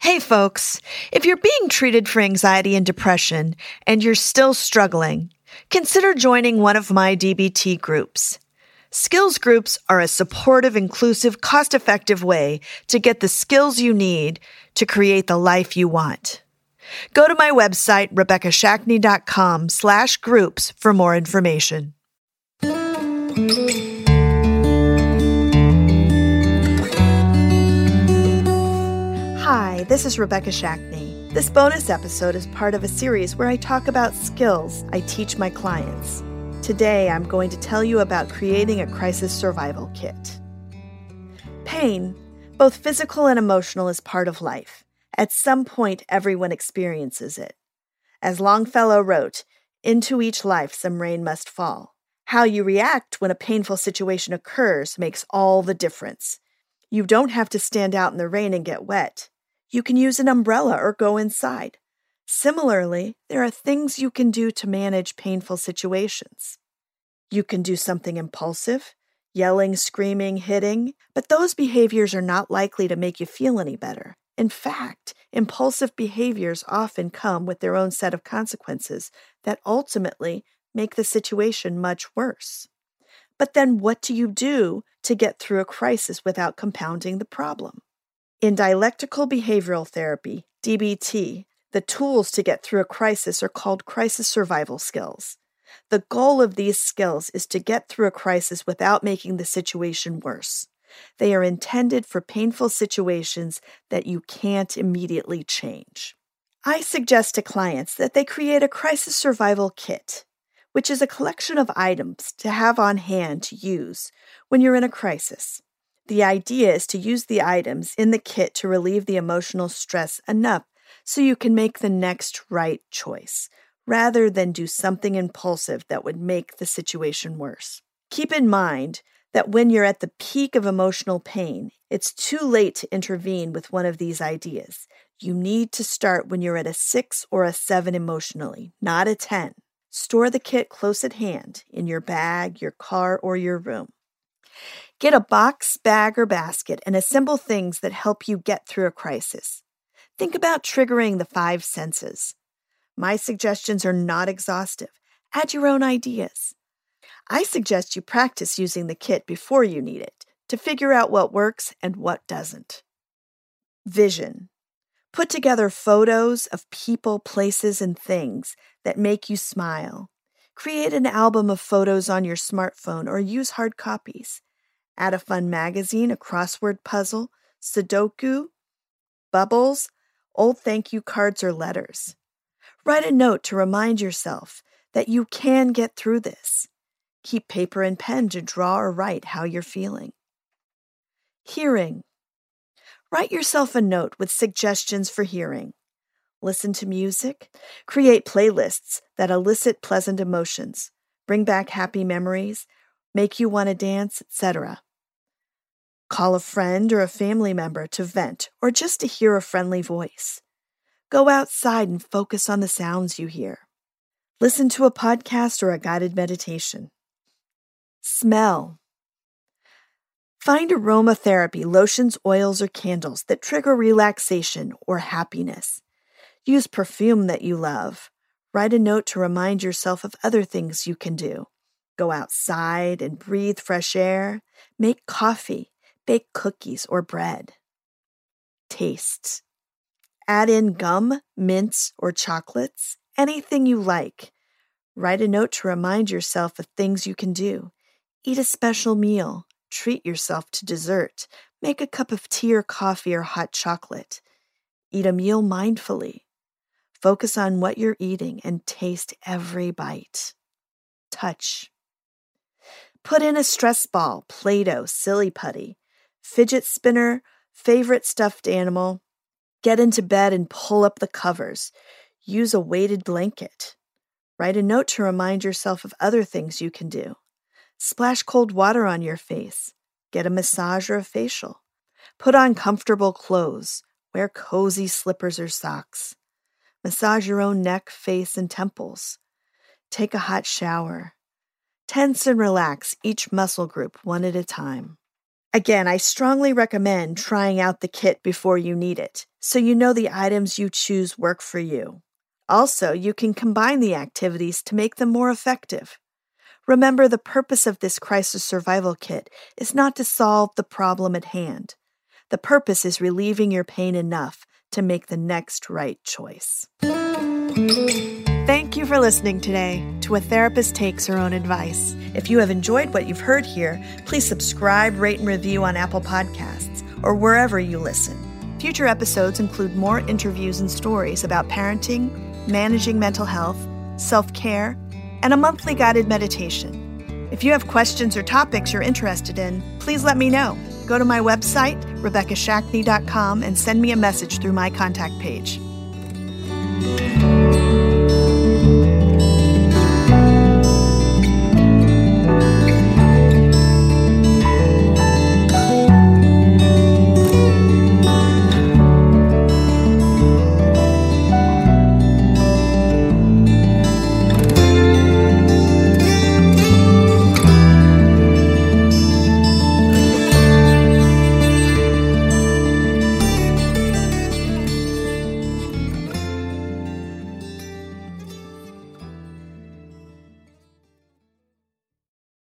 Hey folks, if you're being treated for anxiety and depression and you're still struggling, consider joining one of my DBT groups. Skills groups are a supportive, inclusive, cost effective way to get the skills you need to create the life you want. Go to my website, RebekahShackney.com slash groups for more information. This is Rebekah Shackney. This bonus episode is part of a series where I talk about skills I teach my clients. Today, I'm going to tell you about creating a crisis survival kit. Pain, both physical and emotional, is part of life. At some point, everyone experiences it. As Longfellow wrote, Into each life some rain must fall. How you react when a painful situation occurs makes all the difference. You don't have to stand out in the rain and get wet. You can use an umbrella or go inside. Similarly, there are things you can do to manage painful situations. You can do something impulsive, yelling, screaming, hitting, but those behaviors are not likely to make you feel any better. In fact, impulsive behaviors often come with their own set of consequences that ultimately make the situation much worse. But then what do you do to get through a crisis without compounding the problem? In dialectical behavioral therapy, DBT, the tools to get through a crisis are called crisis survival skills. The goal of these skills is to get through a crisis without making the situation worse. They are intended for painful situations that you can't immediately change. I suggest to clients that they create a crisis survival kit, which is a collection of items to have on hand to use when you're in a crisis. The idea is to use the items in the kit to relieve the emotional stress enough so you can make the next right choice, rather than do something impulsive that would make the situation worse. Keep in mind that when you're at the peak of emotional pain, it's too late to intervene with one of these ideas. You need to start when you're at a six or a seven emotionally, not a 10. Store the kit close at hand in your bag, your car, or your room. Get a box, bag, or basket and assemble things that help you get through a crisis. Think about triggering the five senses. My suggestions are not exhaustive. Add your own ideas. I suggest you practice using the kit before you need it to figure out what works and what doesn't. Vision. Put together photos of people, places, and things that make you smile. Create an album of photos on your smartphone or use hard copies. Add a fun magazine, a crossword puzzle, Sudoku, bubbles, old thank you cards, or letters. Write a note to remind yourself that you can get through this. Keep paper and pen to draw or write how you're feeling. Hearing. Write yourself a note with suggestions for hearing. Listen to music. Create playlists that elicit pleasant emotions, bring back happy memories, make you want to dance, etc. Call a friend or a family member to vent or just to hear a friendly voice. Go outside and focus on the sounds you hear. Listen to a podcast or a guided meditation. Smell. Find aromatherapy, lotions, oils, or candles that trigger relaxation or happiness. Use perfume that you love. Write a note to remind yourself of other things you can do. Go outside and breathe fresh air. Make coffee. Bake cookies or bread. Tastes. Add in gum, mints, or chocolates, anything you like. Write a note to remind yourself of things you can do. Eat a special meal. Treat yourself to dessert. Make a cup of tea or coffee or hot chocolate. Eat a meal mindfully. Focus on what you're eating and taste every bite. Touch. Put in a stress ball, Play Doh, silly putty, fidget spinner, favorite stuffed animal. Get into bed and pull up the covers. Use a weighted blanket. Write a note to remind yourself of other things you can do. Splash cold water on your face. Get a massage or a facial. Put on comfortable clothes. Wear cozy slippers or socks. Massage your own neck, face, and temples. Take a hot shower. Tense and relax each muscle group one at a time. Again, I strongly recommend trying out the kit before you need it so you know the items you choose work for you. Also, you can combine the activities to make them more effective. Remember, the purpose of this crisis survival kit is not to solve the problem at hand. The purpose is relieving your pain enough to make the next right choice. Thank you for listening today to A Therapist Takes Her Own Advice. If you have enjoyed what you've heard here, please subscribe, rate, and review on Apple Podcasts or wherever you listen. Future episodes include more interviews and stories about parenting, managing mental health, self care, and a monthly guided meditation. If you have questions or topics you're interested in, please let me know. Go to my website, RebekahShackney.com, and send me a message through my contact page.